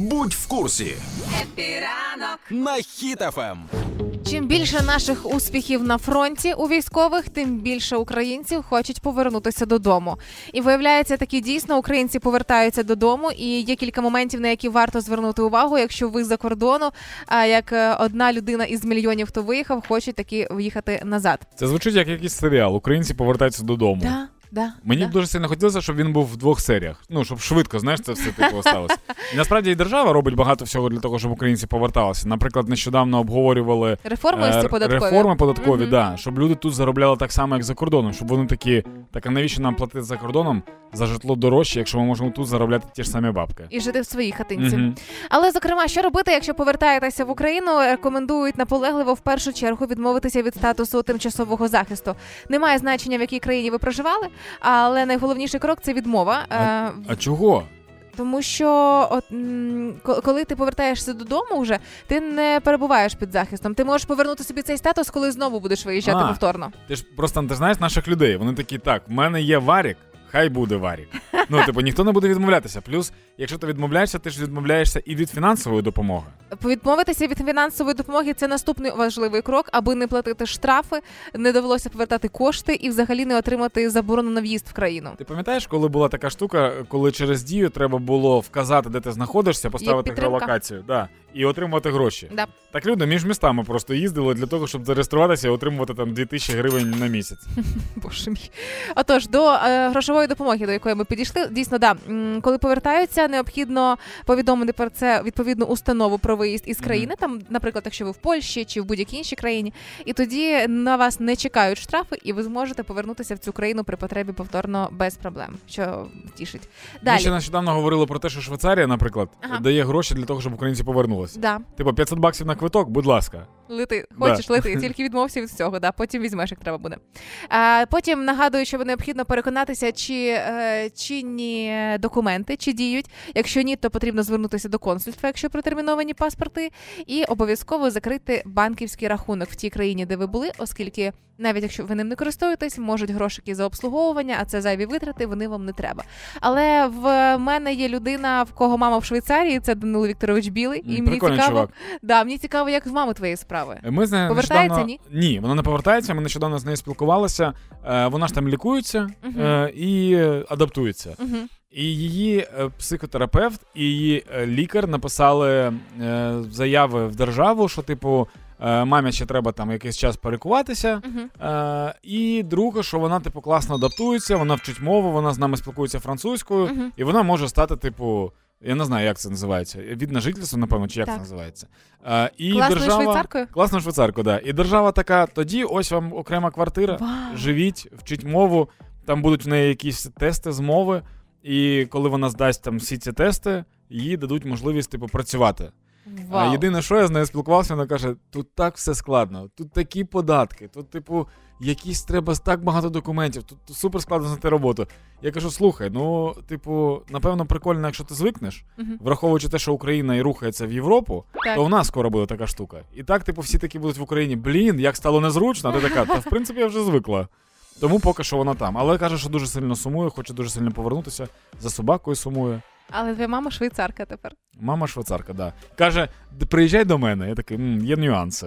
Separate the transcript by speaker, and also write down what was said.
Speaker 1: Будь в курсі
Speaker 2: Happy ранок
Speaker 1: на Хіт FM.
Speaker 3: Чим більше наших успіхів на фронті у військових, тим більше українців хочуть повернутися додому. І виявляється, таки дійсно українці повертаються додому. І є кілька моментів, на які варто звернути увагу, якщо ви за кордоном. А як е, одна людина із мільйонів, хто виїхав, хочуть таки виїхати назад.
Speaker 4: Це звучить як якийсь серіал. Українці повертаються додому.
Speaker 3: Да, да,
Speaker 4: Мені
Speaker 3: да.
Speaker 4: б дуже сильно хотілося, щоб він був в двох серіях. Ну, щоб швидко, знаєш, це все типу сталося. І насправді і держава робить багато всього для того, щоб українці поверталися. Наприклад, нещодавно обговорювали
Speaker 3: реформи
Speaker 4: е,
Speaker 3: податкові.
Speaker 4: реформи податкові,
Speaker 3: Мгм.
Speaker 4: да, щоб люди тут заробляли так само, як за кордоном, щоб вони такі, так а навіщо нам платити за кордоном за житло дорожче, якщо ми можемо тут заробляти ті ж самі бабки.
Speaker 3: І жити в своїй хатинці.
Speaker 4: Мгм.
Speaker 3: Але зокрема, що робити, якщо повертаєтеся в Україну, рекомендують наполегливо в першу чергу відмовитися від статусу тимчасового захисту. Немає значення, в якій країні ви проживали, але найголовніший крок це відмова. Е,
Speaker 4: А чого?
Speaker 3: Тому що от коли ти повертаєшся додому, вже ти не перебуваєш під захистом. Ти можеш повернути собі цей статус, коли знову будеш виїжджати
Speaker 4: А.
Speaker 3: повторно.
Speaker 4: Ти ж просто ти знаєш наших людей. Вони такі, так, в мене є варік, хай буде варік. Ну, типу, ніхто не буде відмовлятися. Плюс, якщо ти відмовляєшся, ти ж відмовляєшся і від фінансової допомоги.
Speaker 3: Відмовитися від фінансової допомоги це наступний важливий крок, аби не платити штрафи, не довелося повертати кошти і взагалі не отримати заборону на в'їзд в країну.
Speaker 4: Ти пам'ятаєш, коли була така штука, коли через дію треба було вказати, де ти знаходишся, поставити геолокацію, да, і отримувати гроші.
Speaker 3: Да.
Speaker 4: Так люди між містами просто їздили для того, щоб зареєструватися і отримувати там 2000 гривень на місяць.
Speaker 3: Боже мій. Отож, до е, грошової допомоги, до якої ми підійшли, дійсно, да, м, коли повертаються, необхідно повідомити про це відповідну установу про виїзд із країни. Там, наприклад, якщо ви в Польщі чи в будь-якій іншій країні, і тоді на вас не чекають штрафи, і ви зможете повернутися в цю країну при потребі повторно без проблем, що тішить.
Speaker 4: Ми
Speaker 3: Далі.
Speaker 4: ще нещодавно говорили про те, що Швейцарія, наприклад,
Speaker 3: Ага.
Speaker 4: дає гроші для того, щоб українці повернулися.
Speaker 3: Да,
Speaker 4: Типу 500 баксів на квиток, будь ласка.
Speaker 3: Лети,
Speaker 4: Да.
Speaker 3: хочеш лети, тільки відмовся від всього, да, потім візьмеш, як треба буде. А, потім нагадую, що необхідно переконатися, чи е, чинні документи, чи діють. Якщо ні, то потрібно звернутися до консульства, якщо протерміновані паспорти, і обов'язково закрити банківський рахунок в тій країні, де ви були, оскільки навіть якщо ви ним не користуєтесь, можуть грошики за обслуговування, а це зайві витрати, вони вам не треба. Але в мене є людина, в кого мама в Швейцарії, це Данило Вікторович Білий, і мені цікаво,
Speaker 4: чувак.
Speaker 3: да, мені цікаво, як в мами твоєї справи.
Speaker 4: Ми з нею
Speaker 3: Повертається,
Speaker 4: нещодавно... Ні, вона не повертається. Ми нещодавно з нею спілкувалися. Е, вона ж там лікується е, і е, адаптується.
Speaker 3: Угу.
Speaker 4: І її е, психотерапевт і її е, лікар написали е, заяви в державу, що, типу, е, мамі ще треба там якийсь час перекуватися. Е, і друге, що вона, типу, класно адаптується, вона вчить мову, вона з нами спілкується французькою,
Speaker 3: Мгм.
Speaker 4: і вона може стати, типу. Я не знаю, як це називається. Від на жительство, напевно, чи як
Speaker 3: Так.
Speaker 4: це називається. А, і
Speaker 3: Класною
Speaker 4: держава...
Speaker 3: швейцаркою?
Speaker 4: Класною швейцаркою, да. І держава така: тоді ось вам окрема квартира,
Speaker 3: Вау.
Speaker 4: живіть, вчіть мову, там будуть в неї якісь тести з мови, і коли вона здасть там всі ці тести, їй дадуть можливість типу працювати. А єдине, що я з нею спілкувався, вона каже: тут так все складно, тут такі податки, тут, типу, якісь треба так багато документів, тут супер складно знайти роботу. Я кажу: слухай, ну, типу, напевно, прикольно, якщо ти звикнеш,
Speaker 3: Мгм.
Speaker 4: враховуючи те, що Україна і рухається в Європу,
Speaker 3: Так.
Speaker 4: то в нас скоро буде така штука. І так, типу, всі такі будуть в Україні. Блін, як стало незручно, а ти така, та в принципі я вже звикла. Тому поки що вона там. Але каже, що дуже сильно сумує, хоче дуже сильно повернутися. За собакою сумує.
Speaker 3: Але твоя мама швейцарка тепер.
Speaker 4: Мама швейцарка, да. Каже: приїжджай до мене. Я такий, «М, є нюанси.